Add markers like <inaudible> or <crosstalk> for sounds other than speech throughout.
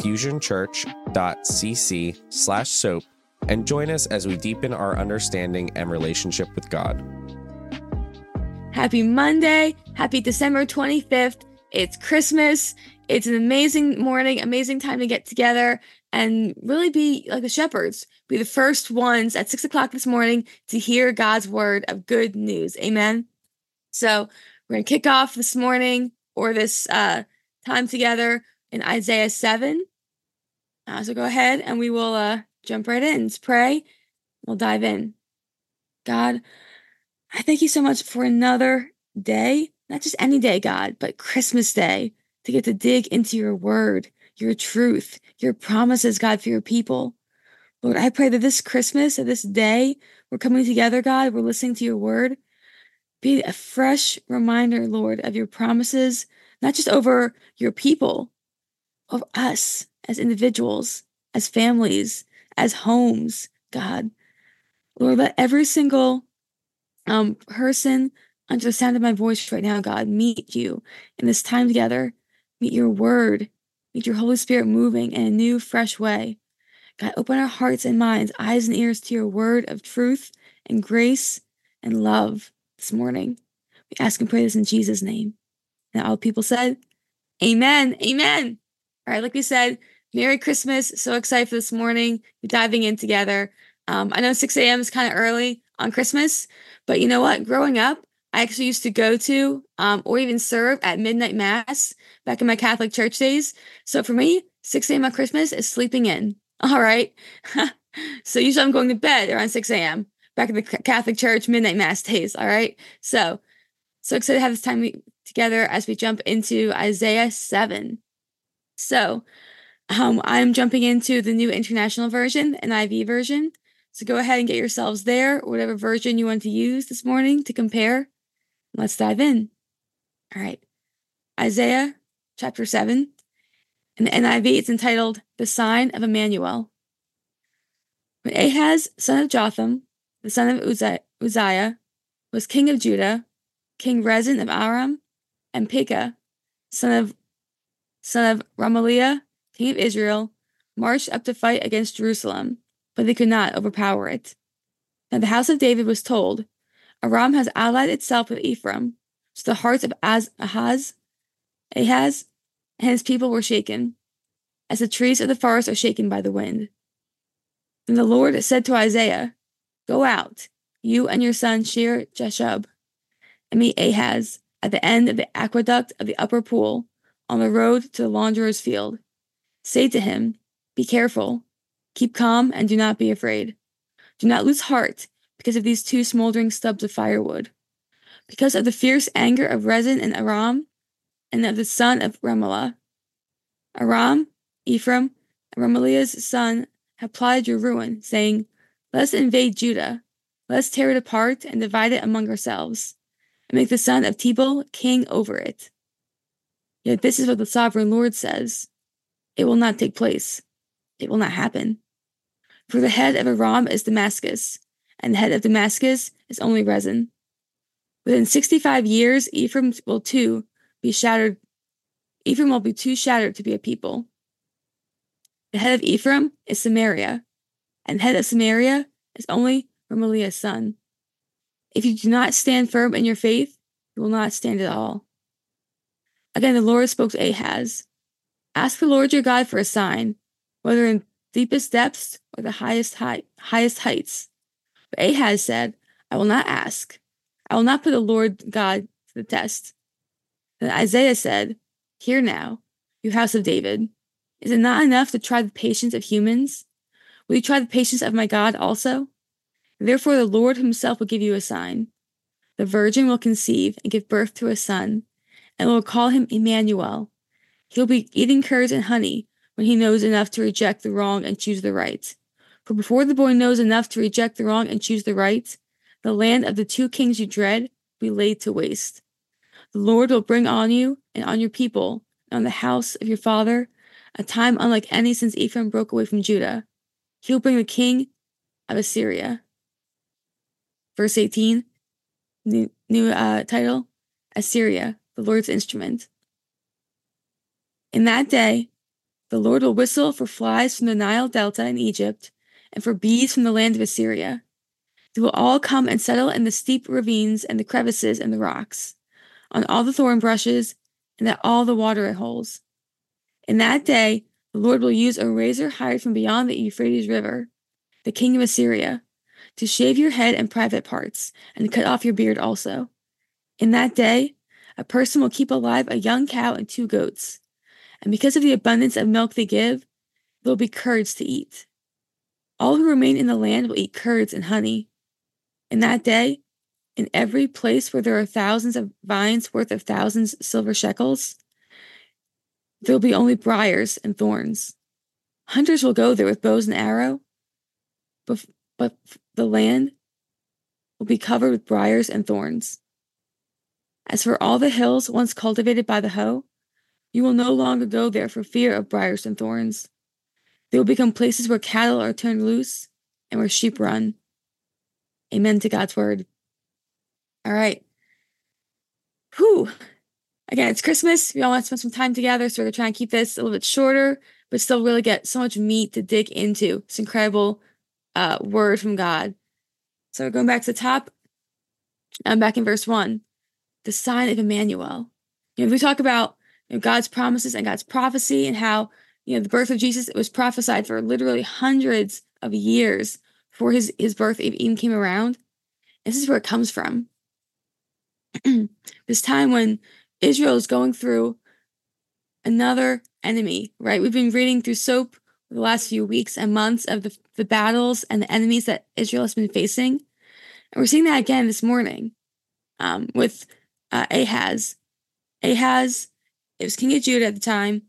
fusionchurch.cc slash soap and join us as we deepen our understanding and relationship with God. Happy Monday. Happy December 25th. It's Christmas. It's an amazing morning, amazing time to get together and really be like the shepherds, be the first ones at six o'clock this morning to hear God's word of good news. Amen. So we're going to kick off this morning or this uh, time together in Isaiah 7. Uh, so go ahead and we will uh, jump right in. Let's pray. We'll dive in. God, I thank you so much for another day, not just any day, God, but Christmas Day, to get to dig into your word, your truth, your promises, God, for your people. Lord, I pray that this Christmas, that this day, we're coming together, God, we're listening to your word. Be a fresh reminder, Lord, of your promises, not just over your people, of us as individuals, as families, as homes, God. Lord, let every single um, person under the sound of my voice right now, God, meet you in this time together, meet your word, meet your Holy Spirit moving in a new, fresh way. God, open our hearts and minds, eyes and ears to your word of truth and grace and love this morning. We ask and pray this in Jesus' name. And all people said, Amen. Amen. All right, like we said, Merry Christmas. So excited for this morning. We're diving in together. Um, I know 6 a.m. is kind of early on Christmas, but you know what? Growing up, I actually used to go to um, or even serve at midnight mass back in my Catholic church days. So for me, 6 a.m. on Christmas is sleeping in. <laughs> All right. <laughs> so usually I'm going to bed around 6 a.m. back in the Catholic church midnight mass <laughs> days. All right. So, so excited to have this time together as we jump into Isaiah 7. So um, I'm jumping into the new international version, NIV version. So go ahead and get yourselves there, whatever version you want to use this morning to compare. Let's dive in. All right. Isaiah chapter 7. In the NIV, it's entitled The Sign of Emmanuel. When Ahaz, son of Jotham, the son of Uzziah, was king of Judah, King Rezin of Aram, and Pekah, son of son of Remaliah, king of Israel, marched up to fight against Jerusalem, but they could not overpower it. Now the house of David was told, Aram has allied itself with Ephraim, so the hearts of Az- Ahaz, Ahaz, and his people were shaken, as the trees of the forest are shaken by the wind. Then the Lord said to Isaiah, Go out, you and your son Shear Jashub, and meet Ahaz at the end of the aqueduct of the upper pool on the road to the launderer's field. Say to him, Be careful, keep calm, and do not be afraid. Do not lose heart because of these two smoldering stubs of firewood. Because of the fierce anger of Rezin and Aram, and of the son of Remaliah. Aram, Ephraim, and Remaliah's son have plotted your ruin, saying, Let us invade Judah. Let us tear it apart and divide it among ourselves, and make the son of Tabeel king over it. Yet this is what the sovereign Lord says it will not take place. It will not happen. For the head of Aram is Damascus, and the head of Damascus is only Rezin. Within 65 years, Ephraim will too be shattered. Ephraim will be too shattered to be a people. The head of Ephraim is Samaria, and the head of Samaria is only Remaliah's son. If you do not stand firm in your faith, you will not stand at all. Again, the Lord spoke to Ahaz Ask the Lord your God for a sign, whether in deepest depths or the highest, height, highest heights. But Ahaz said, I will not ask. I will not put the Lord God to the test. Then Isaiah said, Hear now, you house of David. Is it not enough to try the patience of humans? Will you try the patience of my God also? Therefore, the Lord himself will give you a sign. The virgin will conceive and give birth to a son and will call him Emmanuel. He'll be eating curds and honey when he knows enough to reject the wrong and choose the right. For before the boy knows enough to reject the wrong and choose the right, the land of the two kings you dread will be laid to waste. The Lord will bring on you and on your people, and on the house of your father, a time unlike any since Ephraim broke away from Judah. He will bring the king of Assyria. Verse 18, new, new uh, title Assyria, the Lord's instrument. In that day, the Lord will whistle for flies from the Nile Delta in Egypt and for bees from the land of Assyria. They will all come and settle in the steep ravines and the crevices and the rocks, on all the thorn brushes and at all the water holes. In that day, the Lord will use a razor hired from beyond the Euphrates River, the king of Assyria, to shave your head and private parts, and cut off your beard also. In that day, a person will keep alive a young cow and two goats, and because of the abundance of milk they give, there will be curds to eat. All who remain in the land will eat curds and honey. In that day, in every place where there are thousands of vines worth of thousands silver shekels, there will be only briars and thorns. Hunters will go there with bows and arrow, but, but the land will be covered with briars and thorns. As for all the hills once cultivated by the hoe, you will no longer go there for fear of briars and thorns. They will become places where cattle are turned loose and where sheep run. Amen to God's word. All right. Whew. Again, it's Christmas. We all want to spend some time together, so we're going to try and keep this a little bit shorter, but still really get so much meat to dig into. It's incredible uh, word from God. So we're going back to the top. I'm back in verse one. The sign of Emmanuel. You know, we talk about you know, God's promises and God's prophecy and how you know the birth of Jesus it was prophesied for literally hundreds of years before his his birth even came around. This is where it comes from. <clears throat> this time when Israel is going through another enemy, right? We've been reading through soap the last few weeks and months of the, the battles and the enemies that Israel has been facing. And we're seeing that again this morning um, with uh, Ahaz. Ahaz, it was king of Judah at the time,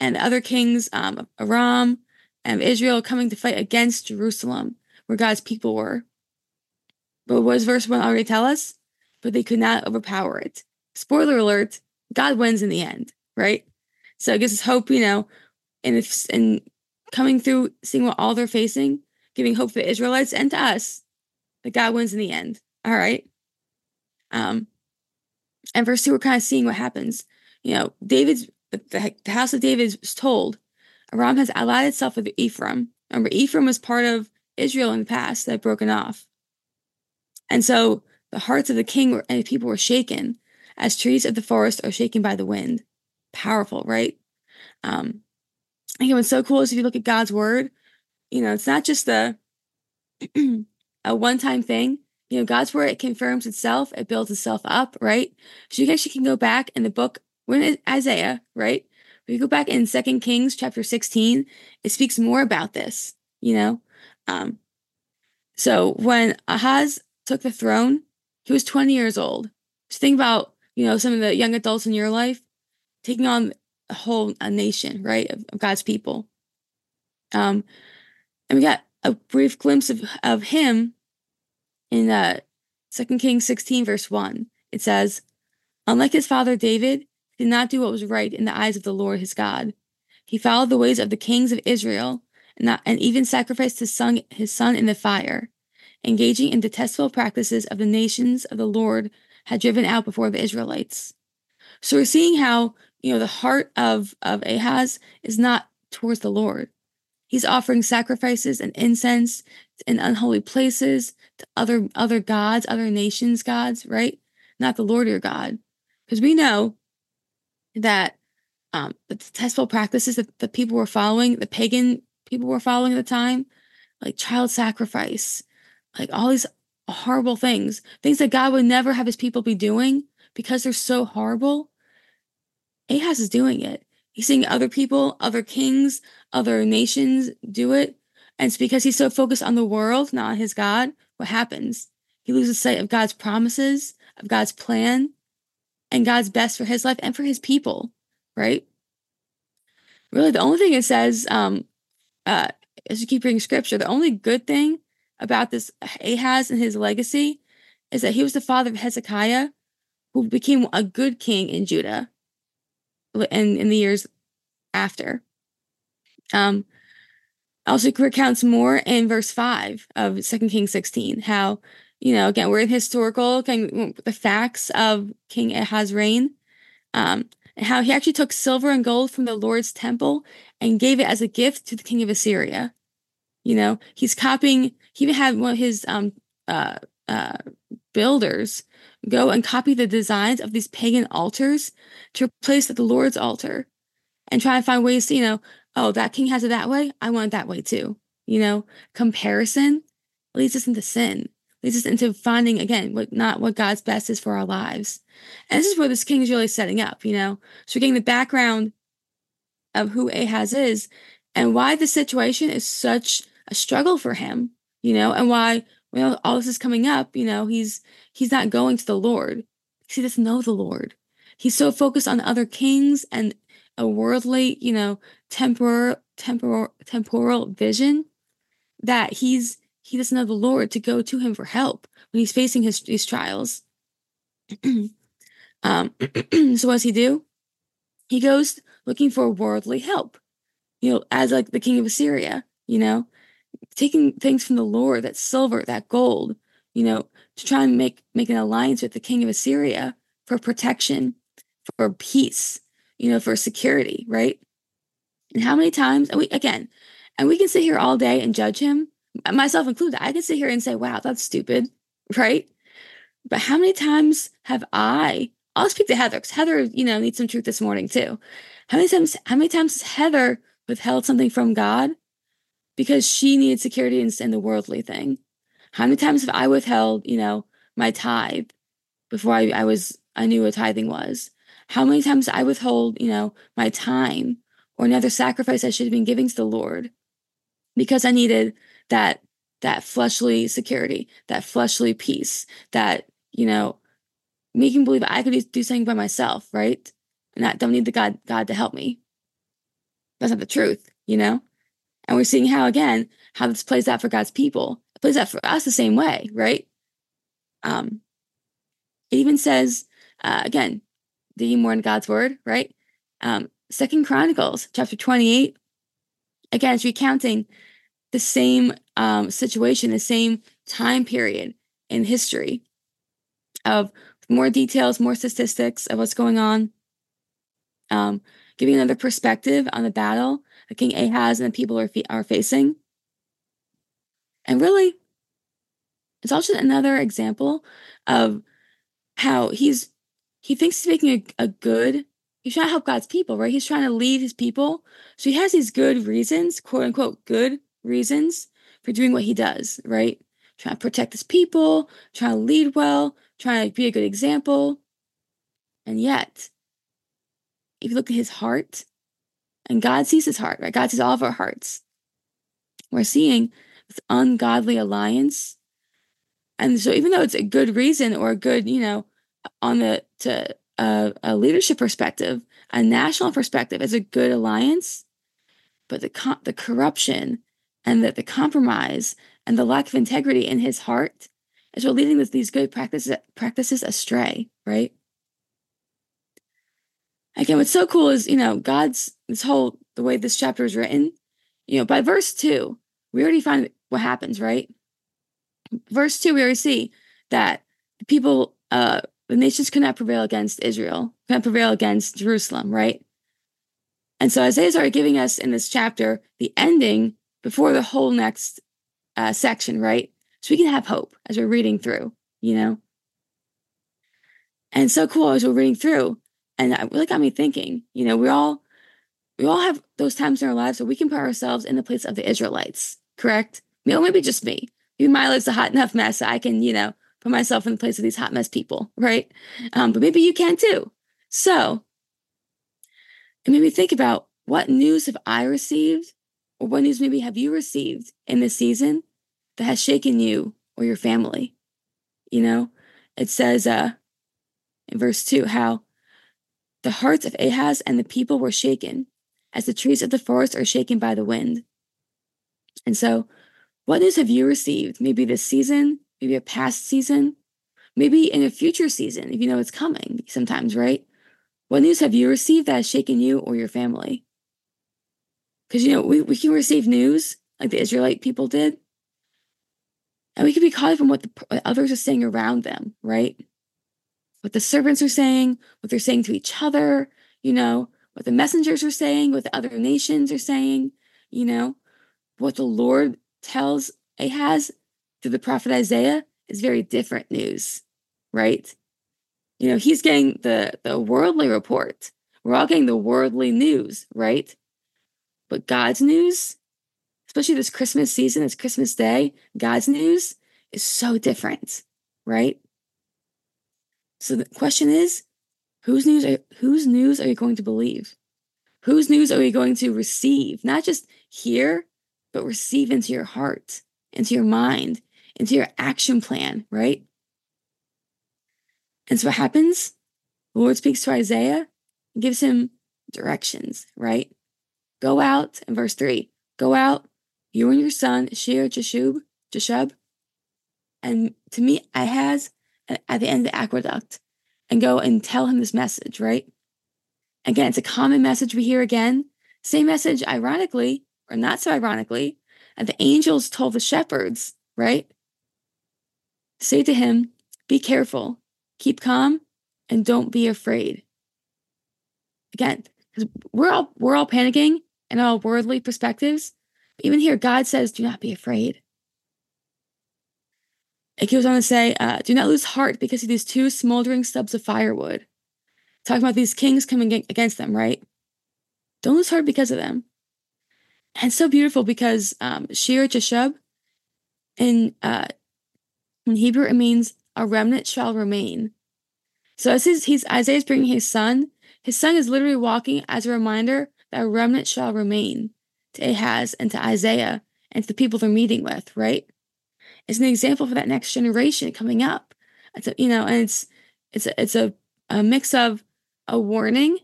and other kings um, of Aram and Israel coming to fight against Jerusalem, where God's people were. But what does verse 1 already tell us? But they could not overpower it. Spoiler alert, God wins in the end, right? So it gives us hope, you know, and if and coming through, seeing what all they're facing, giving hope for the Israelites and to us that God wins in the end. All right. Um, and verse two, we're kind of seeing what happens. You know, David's the, the house of David is told Aram has allied itself with Ephraim. Remember, Ephraim was part of Israel in the past that had broken off. And so the hearts of the king and the people were shaken as trees of the forest are shaken by the wind. Powerful, right? Um, again, what's so cool is if you look at God's word, you know, it's not just a <clears throat> a one-time thing. You know, God's word it confirms itself, it builds itself up, right? So you actually can go back in the book, we're in Isaiah, right? You go back in Second Kings chapter 16, it speaks more about this, you know. Um, so when Ahaz took the throne, he was 20 years old. Just think about, you know, some of the young adults in your life taking on a whole a nation, right, of, of God's people. Um, and we got a brief glimpse of, of him in uh, 2 Kings 16, verse 1. It says, Unlike his father David, he did not do what was right in the eyes of the Lord his God. He followed the ways of the kings of Israel and, not, and even sacrificed his son, his son in the fire, engaging in detestable practices of the nations of the Lord had driven out before the Israelites. So we're seeing how, you know, the heart of, of Ahaz is not towards the Lord. He's offering sacrifices and incense in unholy places to other other gods, other nations' gods, right? Not the Lord your God. Because we know that um, the detestable practices that the people were following, the pagan people were following at the time, like child sacrifice, like all these horrible things, things that God would never have his people be doing because they're so horrible. Ahaz is doing it. He's seeing other people, other kings, other nations do it. And it's because he's so focused on the world, not on his God. What happens? He loses sight of God's promises, of God's plan, and God's best for his life and for his people, right? really the only thing it says, um, uh, as you keep reading scripture, the only good thing about this Ahaz and his legacy is that he was the father of Hezekiah, who became a good king in Judah and in the years after. Um, also recounts more in verse 5 of Second Kings 16, how, you know, again, we're in historical, kind the facts of King Ahaz's reign, um, how he actually took silver and gold from the Lord's temple and gave it as a gift to the king of Assyria. You know, he's copying, he even had one of his um, uh, uh, builders go and copy the designs of these pagan altars to replace the Lord's altar and try and find ways to, you know, oh, that king has it that way. I want it that way too. You know, comparison leads us into sin, leads us into finding again what not what God's best is for our lives. And this is where this king is really setting up, you know. So we're getting the background of who Ahaz is and why the situation is such a struggle for him, you know, and why when all this is coming up, you know, he's he's not going to the Lord. He doesn't know the Lord. He's so focused on other kings and a worldly, you know, temporal temporal temporal vision that he's he doesn't have the Lord to go to him for help when he's facing his these trials. <clears throat> um, <clears throat> so what does he do? He goes looking for worldly help, you know, as like the king of Assyria, you know, taking things from the Lord, that silver, that gold, you know, to try and make make an alliance with the king of Assyria for protection, for peace, you know, for security, right? And how many times, and we again, and we can sit here all day and judge him, myself included. I can sit here and say, wow, that's stupid, <laughs> right? But how many times have I, I'll speak to Heather, because Heather, you know, needs some truth this morning too. How many times, how many times has Heather withheld something from God because she needed security in the worldly thing? How many times have I withheld, you know, my tithe before I, I was, I knew what tithing was? How many times I withhold, you know, my time or another sacrifice I should have been giving to the Lord because I needed that that fleshly security, that fleshly peace, that, you know, making believe I could do something by myself, right? And I don't need the God God to help me. That's not the truth, you know? And we're seeing how again, how this plays out for God's people. It plays out for us the same way, right? Um it even says, uh, again, digging more in God's word, right? Um, Second Chronicles chapter 28, again, it's recounting the same um, situation, the same time period in history of more details, more statistics of what's going on, um, giving another perspective on the battle that King Ahaz and the people are, are facing. And really, it's also another example of how he's he thinks he's making a, a good he's trying to help God's people, right? He's trying to lead his people. So he has these good reasons, quote unquote, good reasons for doing what he does, right? Trying to protect his people, trying to lead well, trying to be a good example. And yet, if you look at his heart, and God sees his heart, right? God sees all of our hearts. We're seeing this ungodly alliance. And so even though it's a good reason or a good, you know, on the to a, a leadership perspective, a national perspective, is a good alliance. But the the corruption and the, the compromise and the lack of integrity in his heart is what leading these good practices practices astray, right? Again, what's so cool is, you know, God's this whole the way this chapter is written, you know, by verse two, we already find what happens, right? Verse two, we already see that people uh the nations could not prevail against Israel, not prevail against Jerusalem, right? And so Isaiah is already giving us in this chapter the ending before the whole next uh, section, right? So we can have hope as we're reading through, you know? And so cool as we're reading through. And it really got me thinking, you know, we all we all have those times in our lives where we can put ourselves in the place of the Israelites, correct? You know, maybe just me. Maybe my life's a hot enough mess I can, you know, put myself in the place of these hot mess people, right? Um, but maybe you can too. So it made me think about what news have I received, or what news maybe have you received in this season that has shaken you or your family? You know, it says uh, in verse 2 how the hearts of Ahaz and the people were shaken, as the trees of the forest are shaken by the wind. And so, what news have you received? Maybe this season, maybe a past season, maybe in a future season, if you know it's coming sometimes, right? What news have you received that has shaken you or your family? Because, you know, we, we can receive news like the Israelite people did, and we can be caught up in what, the, what others are saying around them, right? What the servants are saying, what they're saying to each other, you know, what the messengers are saying, what the other nations are saying, you know, what the Lord tells Ahaz through the prophet Isaiah is very different news, right? You know, he's getting the the worldly report. We're all getting the worldly news, right? But God's news, especially this Christmas season, this Christmas day, God's news is so different, right? So the question is, whose news are whose news are you going to believe? Whose news are you going to receive? Not just hear, but receive into your heart, into your mind, into your action plan, right? And so what happens? The Lord speaks to Isaiah and gives him directions, right? Go out in verse 3. Go out, you and your son, Shear Jashub, Jashub, and to meet Ahaz at the end of the aqueduct and go and tell him this message, right? Again, it's a common message we hear again. Same message, ironically, or not so ironically, and the angels told the shepherds, right? Say to him, Be careful, keep calm, and don't be afraid. Again, because we're all we're all panicking in all worldly perspectives. Even here, God says, Do not be afraid. It goes on to say, uh, Do not lose heart because of these two smoldering stubs of firewood. Talking about these kings coming against them, right? Don't lose heart because of them. And so beautiful because um, Shear Jashub in uh, in Hebrew it means a remnant shall remain. So as he's, he's Isaiah's bringing his son, his son is literally walking as a reminder that a remnant shall remain to Ahaz and to Isaiah and to the people they're meeting with, right? It's an example for that next generation coming up. It's a, you know, and it's it's a, it's a, a mix of a warning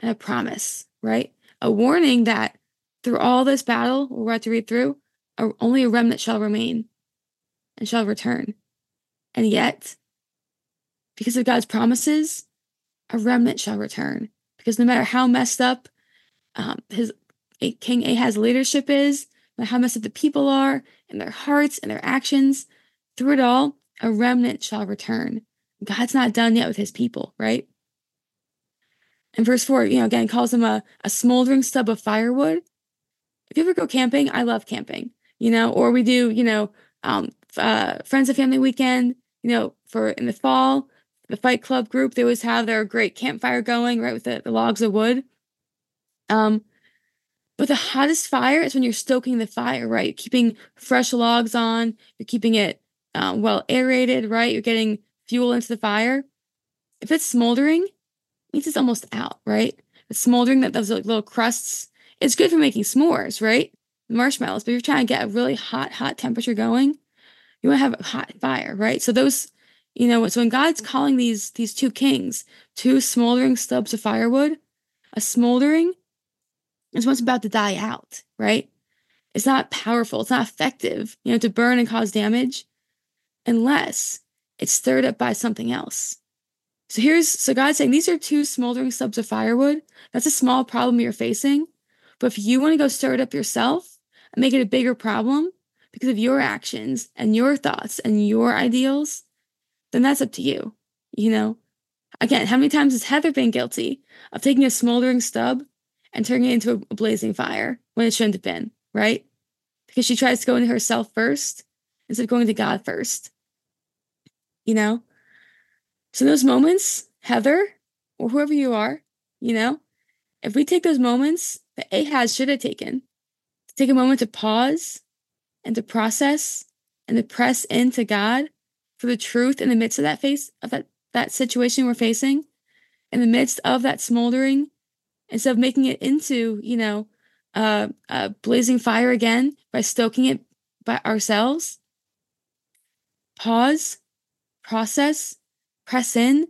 and a promise, right? A warning that through all this battle we're about to read through, only a remnant shall remain and shall return. And yet, because of God's promises, a remnant shall return. Because no matter how messed up um, his King Ahaz's leadership is, no how messed up the people are in their hearts and their actions, through it all, a remnant shall return. God's not done yet with his people, right? And verse 4, you know, again, calls them a, a smoldering stub of firewood. If you ever go camping, I love camping, you know, or we do, you know, um, uh, Friends and Family Weekend, you know, for in the fall, the Fight Club group, they always have their great campfire going, right, with the, the logs of wood. Um, but the hottest fire is when you're stoking the fire, right? Keeping fresh logs on, you're keeping it um, well aerated, right? You're getting fuel into the fire. If it's smoldering, it means it's almost out, right? It's smoldering, that those like, little crusts. It's good for making s'mores, right? Marshmallows, but if you're trying to get a really hot, hot temperature going, you want to have a hot fire, right? So those, you know, so when God's mm. calling these these two kings, two smoldering stubs of firewood, a smoldering is what's about to die out, right? It's not powerful, it's not effective, you know, to burn and cause damage unless it's stirred up by something else. So here's so God's saying these are two smoldering stubs of firewood. That's a small problem you're facing. But if you want to go stir it up yourself and make it a bigger problem, because of your actions and your thoughts and your ideals, then that's up to you. You know, again, how many times has Heather been guilty of taking a smoldering stub and turning it into a blazing fire when it shouldn't have been, right? Because she tries to go into herself first instead of going to God first. You know? So, those moments, Heather, or whoever you are, you know, if we take those moments that Ahaz should have taken, to take a moment to pause and to process and to press into God for the truth in the midst of that face of that that situation we're facing, in the midst of that smoldering, instead of making it into, you know, uh, a blazing fire again by stoking it by ourselves. Pause, process, press in,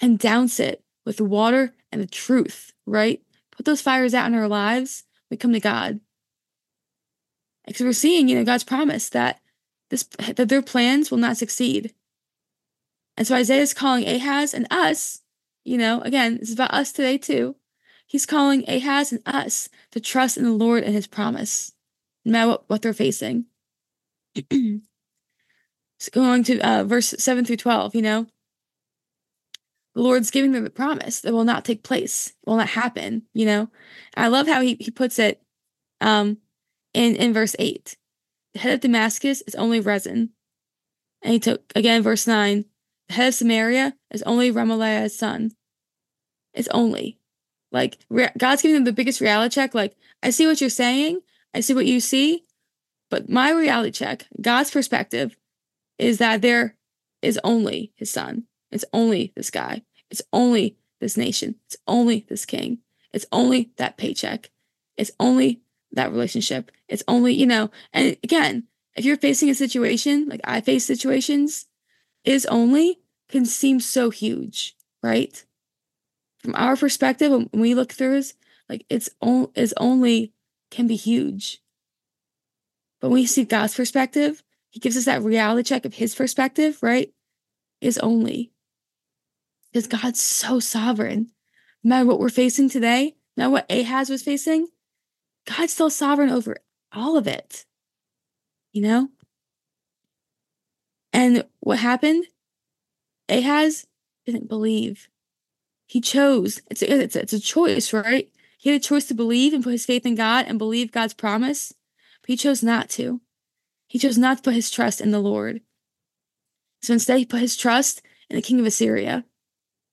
and douse it with the water and the truth, right? put those fires out in our lives, we come to God. Because we're seeing, you know, God's promise that this that their plans will not succeed. And so Isaiah is calling Ahaz and us, you know, again, this is about us today too. He's calling Ahaz and us to trust in the Lord and his promise, no matter what, what they're facing. <clears throat> so going to uh, verse 7 through 12, you know, the Lord's giving them the promise that will not take place, will not happen, you know. I love how he, he puts it um, in, in verse 8. The head of Damascus is only Rezin And he took, again, verse 9, the head of Samaria is only Remaliah's son. It's only. Like, re- God's giving them the biggest reality check. Like, I see what you're saying, I see what you see, but my reality check, God's perspective, is that there is only his son. It's only this guy. It's only this nation. It's only this king. It's only that paycheck. It's only that relationship. It's only, you know, and again, if you're facing a situation like I face situations, is only can seem so huge, right? From our perspective, when we look through this, like it's on, is only can be huge. But when we see God's perspective, He gives us that reality check of His perspective, right? Is only because God's so sovereign. No matter what we're facing today, no what Ahaz was facing, God's still sovereign over all of it. You know? And what happened? Ahaz didn't believe. He chose. It's a, it's a, it's a choice, right? He had a choice to believe and put his faith in God and believe God's promise, but he chose not to. He chose not to put his trust in the Lord. So instead, he put his trust in the king of Assyria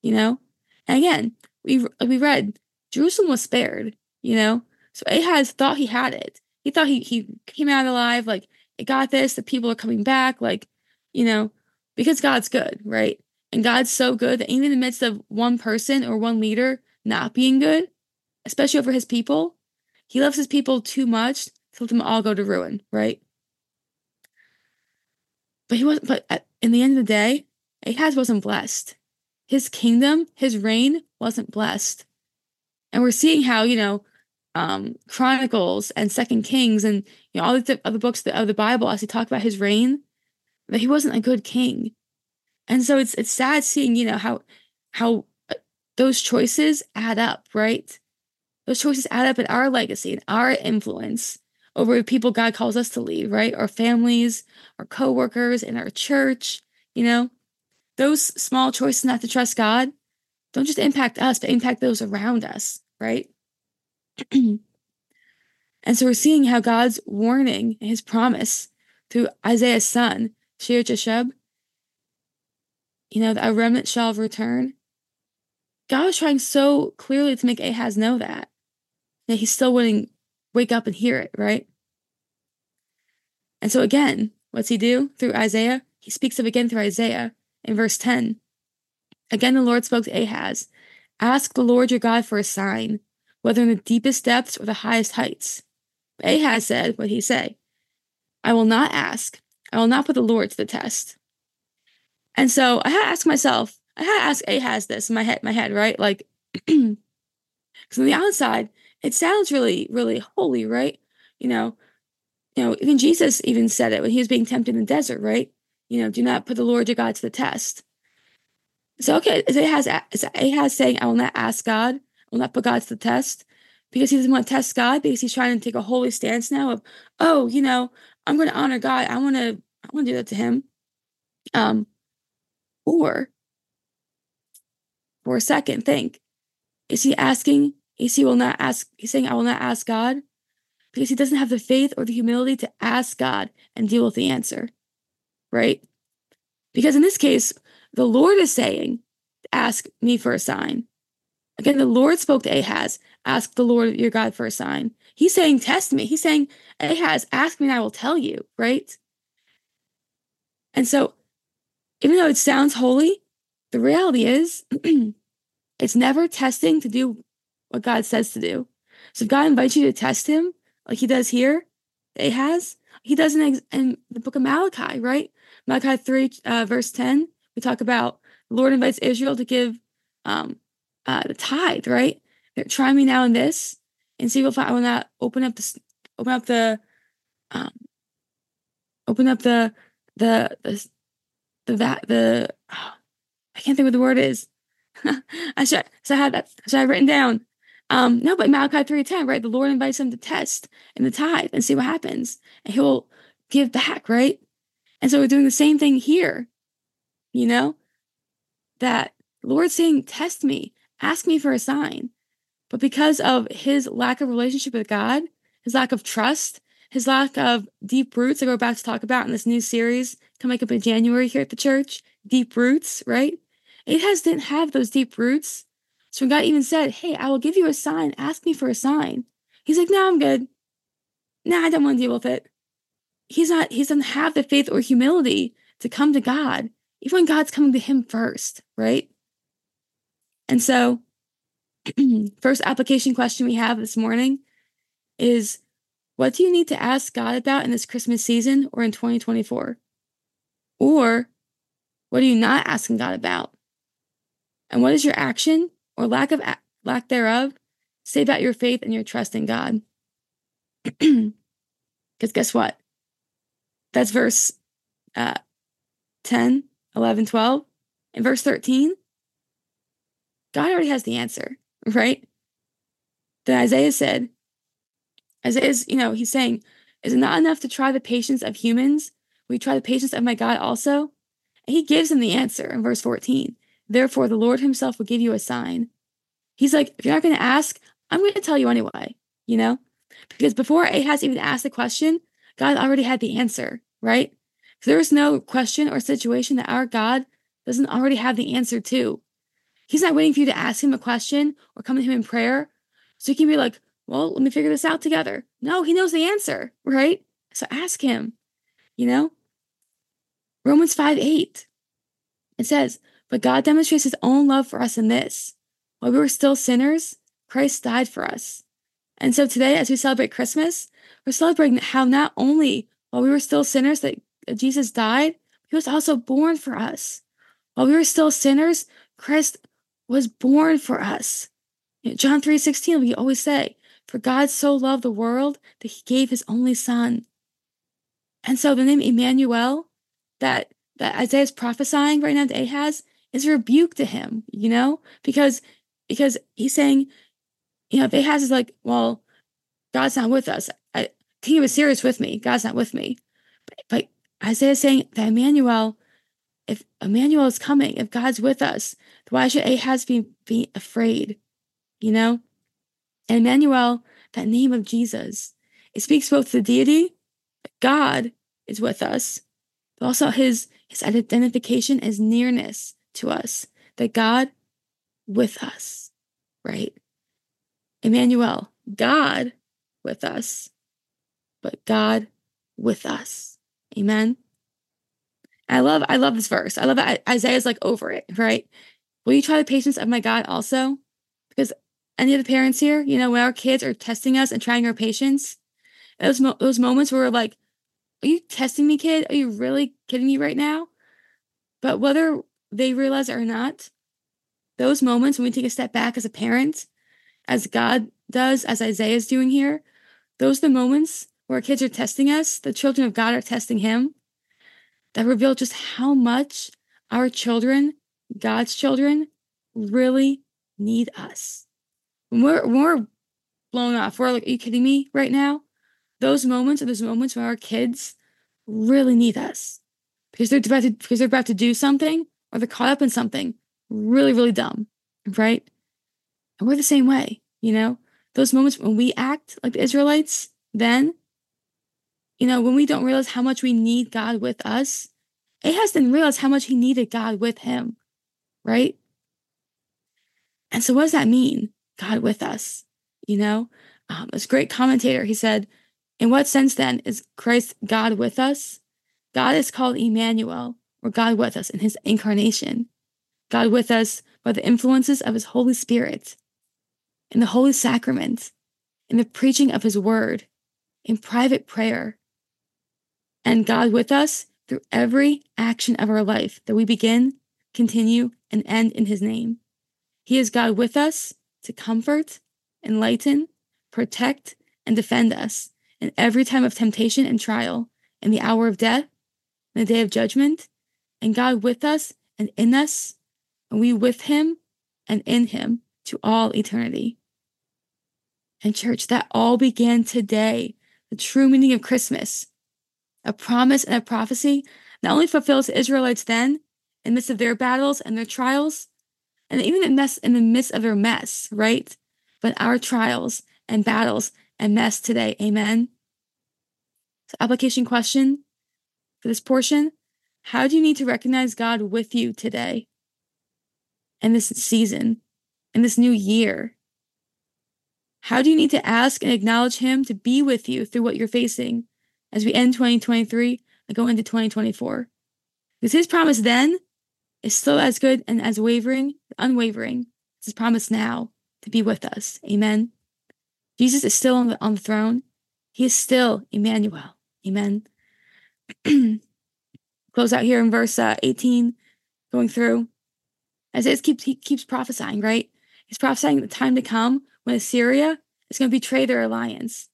you know? And again, we we read Jerusalem was spared, you know? So Ahaz thought he had it. He thought he he came out alive, like, it got this, the people are coming back, like, you know, because God's good, right? And God's so good that even in the midst of one person or one leader not being good, especially over his people, he loves his people too much to let them all go to ruin, right? But he wasn't, but at, in the end of the day, Ahaz wasn't blessed his kingdom, his reign wasn't blessed. And we're seeing how, you know, um, Chronicles and Second Kings and you know all the other books of the Bible as he talk about his reign, that he wasn't a good king. And so it's it's sad seeing, you know, how how uh, those choices add up, right? Those choices add up in our legacy and our influence over people God calls us to lead, right? Our families, our coworkers, in our church, you know those small choices not to trust God don't just impact us, but impact those around us, right? <clears throat> and so we're seeing how God's warning his promise through Isaiah's son, Jashub, you know, that a remnant shall return. God was trying so clearly to make Ahaz know that. That he still wouldn't wake up and hear it, right? And so again, what's he do through Isaiah? He speaks of again through Isaiah in verse 10. Again, the Lord spoke to Ahaz Ask the Lord your God for a sign, whether in the deepest depths or the highest heights. Ahaz said, What he say? I will not ask. I will not put the Lord to the test. And so I had to ask myself, I had to ask Ahaz this in my head, my head, right? Like, <clears throat> because on the outside, it sounds really, really holy, right? You know, you know, even Jesus even said it when he was being tempted in the desert, right? You know, do not put the Lord your God to the test. So okay, is Ahaz, is Ahaz saying, I will not ask God, will not put God to the test because he doesn't want to test God because he's trying to take a holy stance now of, oh, you know, I'm going to honor God. I want to, I want to do that to him. Um, or for a second, think, is he asking, is he will not ask, he's saying, I will not ask God because he doesn't have the faith or the humility to ask God and deal with the answer right? Because in this case, the Lord is saying, Ask me for a sign. Again, the Lord spoke to Ahaz, Ask the Lord your God for a sign. He's saying, Test me. He's saying, Ahaz, ask me and I will tell you, right? And so, even though it sounds holy, the reality is <clears throat> it's never testing to do what God says to do. So if God invites you to test him, like he does here, Ahaz, he does in, in the book of Malachi, right? Malachi 3, uh, verse 10, we talk about the Lord invites Israel to give um, uh, the tithe, right? They're, try me now in this and see if I will not open up the open up the um open up the the the the that the oh, I can't think what the word is. <laughs> I should so I had that so I written down. Um no, but Malachi 3:10, right? The Lord invites him to test in the tithe and see what happens. And he'll give back, right? And so we're doing the same thing here. You know? That Lord saying, test me, ask me for a sign. But because of his lack of relationship with God, his lack of trust, his lack of deep roots that we're about to talk about in this new series coming up in January here at the church, deep roots, right? Ahaz didn't have those deep roots. So when God even said, Hey, I will give you a sign, ask me for a sign. He's like, No, I'm good. No, I don't want to deal with it. He's not, he doesn't have the faith or humility to come to God, even when God's coming to him first, right? And so, <clears throat> first application question we have this morning is what do you need to ask God about in this Christmas season or in 2024? Or what are you not asking God about? And what is your action or lack of a- lack thereof say about your faith and your trust in God? <clears throat> Because guess what? That's verse uh, 10, 11, 12. In verse 13, God already has the answer, right? That Isaiah said, Isaiah's, you know, he's saying, is it not enough to try the patience of humans? We try the patience of my God also? And he gives him the answer in verse 14. Therefore, the Lord himself will give you a sign. He's like, if you're not going to ask, I'm going to tell you anyway, you know? Because before Ahaz even asked the question, God already had the answer, right? There is no question or situation that our God doesn't already have the answer to. He's not waiting for you to ask him a question or come to him in prayer so he can be like, well, let me figure this out together. No, he knows the answer, right? So ask him, you know? Romans 5 8. It says, But God demonstrates his own love for us in this. While we were still sinners, Christ died for us. And so today, as we celebrate Christmas, we're celebrating how not only while we were still sinners that Jesus died, he was also born for us. While we were still sinners, Christ was born for us. John 3 16, we always say, For God so loved the world that he gave his only son. And so the name Emmanuel that that Isaiah is prophesying right now to Ahaz is a rebuke to him, you know, because because he's saying, you know, if Ahaz is like, well, God's not with us. I, King of Assyria is with me. God's not with me. But, but Isaiah is saying that Emmanuel, if Emmanuel is coming, if God's with us, why should Ahaz be, be afraid? You know? And Emmanuel, that name of Jesus, it speaks both to the deity, God is with us, but also his, his identification as nearness to us, that God with us, right? Emmanuel, God with us, but God with us. Amen. I love, I love this verse. I love that Isaiah's like over it, right? Will you try the patience of my God also? Because any of the parents here, you know, when our kids are testing us and trying our patience, those mo- those moments where we're like, "Are you testing me, kid? Are you really kidding me right now?" But whether they realize it or not, those moments when we take a step back as a parent, as God does, as Isaiah is doing here, those are the moments where our kids are testing us, the children of God are testing Him, that reveal just how much our children God's children really need us. When we're, when we're blown off, we're like, are you kidding me right now? Those moments are those moments where our kids really need us because they're about to, because they're about to do something or they're caught up in something really, really dumb, right? And we're the same way, you know? Those moments when we act like the Israelites, then, you know, when we don't realize how much we need God with us, Ahaz didn't realize how much he needed God with him right? And so, what does that mean? God with us, you know? Um, this great commentator, he said, In what sense then is Christ God with us? God is called Emmanuel, or God with us in his incarnation. God with us by the influences of his Holy Spirit, in the Holy Sacrament, in the preaching of his word, in private prayer, and God with us through every action of our life that we begin, continue, and end in his name. He is God with us to comfort enlighten, protect, and defend us in every time of temptation and trial, in the hour of death, in the day of judgment, and God with us and in us, and we with him and in him to all eternity. And, church, that all began today, the true meaning of Christmas. A promise and a prophecy not only fulfills Israelites then, in the midst of their battles and their trials, and even in, mess, in the midst of their mess, right? But our trials and battles and mess today. Amen. So, application question for this portion How do you need to recognize God with you today? In this season, in this new year? How do you need to ask and acknowledge Him to be with you through what you're facing as we end 2023 and go into 2024? Because His promise then is still as good and as wavering, unwavering as His promise now to be with us. Amen. Jesus is still on the, on the throne. He is still Emmanuel. Amen. <clears throat> Close out here in verse uh, 18, going through. Isaiah keeps, he keeps prophesying, right? He's prophesying the time to come when Assyria is going to betray their alliance.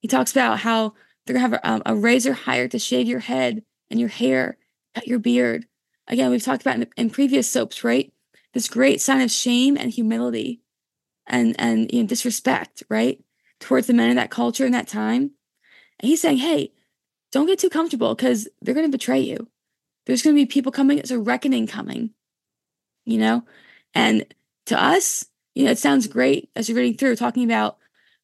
He talks about how they're going to have a, a razor hired to shave your head and your hair, cut your beard. Again, we've talked about in, in previous soaps, right? This great sign of shame and humility and and you know disrespect, right, towards the men in that culture in that time. And he's saying, hey, don't get too comfortable because they're going to betray you. There's going to be people coming. It's a reckoning coming, you know? And to us, you know, it sounds great as you're reading through, talking about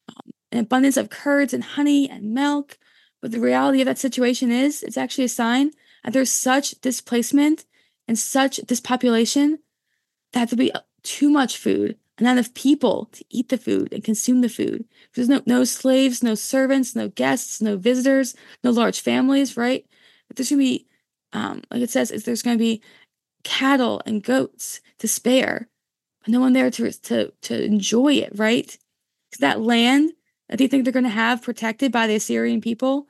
um, an abundance of curds and honey and milk. But the reality of that situation is, it's actually a sign that there's such displacement and such this population that there'll be too much food and not enough people to eat the food and consume the food. There's no, no slaves, no servants, no guests, no visitors, no large families, right? But there's going to be, um, like it says, is there's going to be cattle and goats to spare, but no one there to, to, to enjoy it, right? Because that land that they think they're going to have protected by the Assyrian people,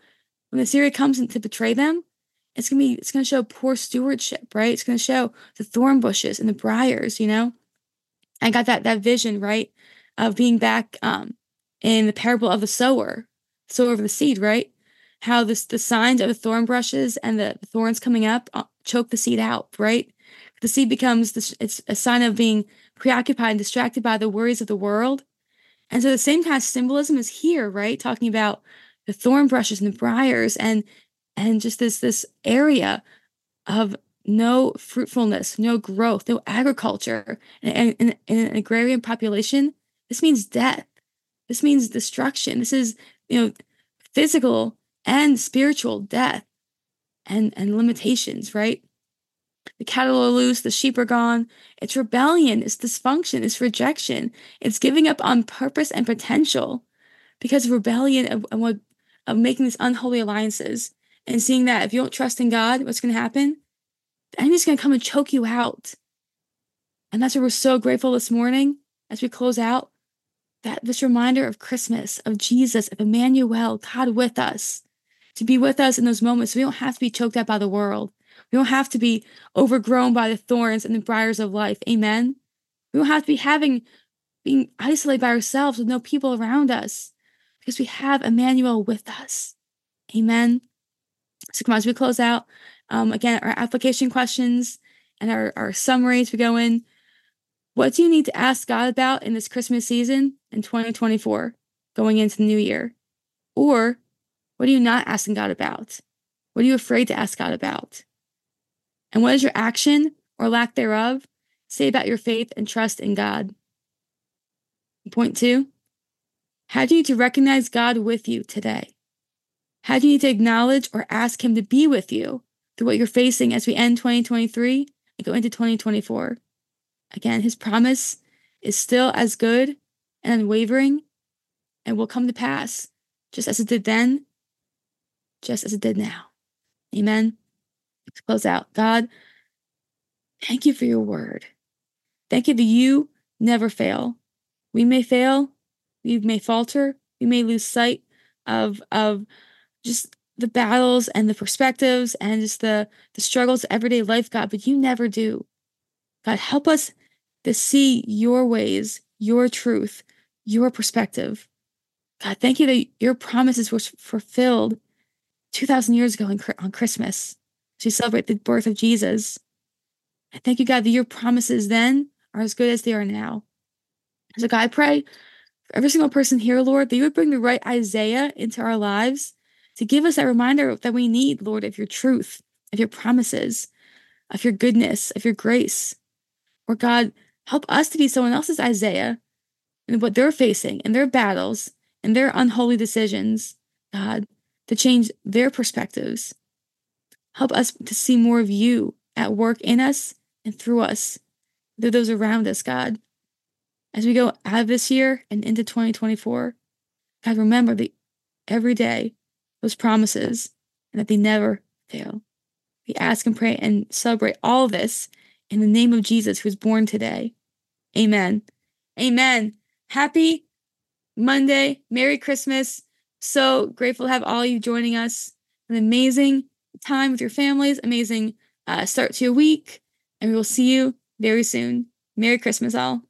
when Assyria comes in to betray them, it's to be, it's to show poor stewardship, right? It's to show the thorn bushes and the briars, you know? I got that that vision right of being back um, in the parable of the sower, sower of the seed, right? How this the signs of the thorn brushes and the, the thorns coming up uh, choke the seed out, right? The seed becomes this, it's a sign of being preoccupied and distracted by the worries of the world. And so the same kind of symbolism is here, right? Talking about the thorn brushes and the briars and and just this this area of no fruitfulness, no growth, no agriculture in, in, an agrarian population, this means death. This means destruction. This is, you know, physical and spiritual death and, and limitations, right? The cattle are loose, the sheep are gone. It's rebellion, it's dysfunction, it's rejection. It's giving up on purpose and potential because of rebellion of, of, of making these unholy alliances and seeing that if you don't trust in God, what's going to happen? the enemy's going to come and choke you out. And that's why we're so grateful this morning as we close out that this reminder of Christmas, of Jesus, of Emmanuel, God with us, to be with us in those moments. We don't have to be choked out by the world. We don't have to be overgrown by the thorns and the briars of life. Amen. We don't have to be having being isolated by ourselves with no people around us because we have Emmanuel with us. Amen. So as we close out, um, again, our application questions and our, our summaries we go in. What do you need to ask God about in this Christmas season in 2024 going into the new year? Or what are you not asking God about? What are you afraid to ask God about? And what is your action or lack thereof say about your faith and trust in God? Point two, how do you need to recognize God with you today? How do you need to acknowledge or ask Him to be with you through what you're facing as we end 2023 and go into 2024. Again, his promise is still as good and unwavering and will come to pass just as it did then, just as it did now. Amen. To close out, God, thank you for your word. Thank you that you never fail. We may fail, we may falter, we may lose sight of of just the battles and the perspectives and just the the struggles everyday life, God, but you never do. God, help us to see your ways, your truth your perspective. God, thank you that your promises were fulfilled 2,000 years ago on Christmas to celebrate the birth of Jesus. I thank you, God, that your promises then are as good as they are now. So, God, I pray for every single person here, Lord, that you would bring the right Isaiah into our lives to give us that reminder that we need, Lord, of your truth, of your promises, of your goodness, of your grace. Or, God, help us to be someone else's Isaiah and what they're facing and their battles and their unholy decisions, God, to change their perspectives. Help us to see more of you at work in us and through us, through those around us, God. As we go out of this year and into 2024, God, remember that every day those promises and that they never fail. We ask and pray and celebrate all this in the name of Jesus who was born today. Amen. Amen. Happy Monday. Merry Christmas. So grateful to have all you joining us. An amazing time with your families, amazing uh, start to your week, and we will see you very soon. Merry Christmas, all.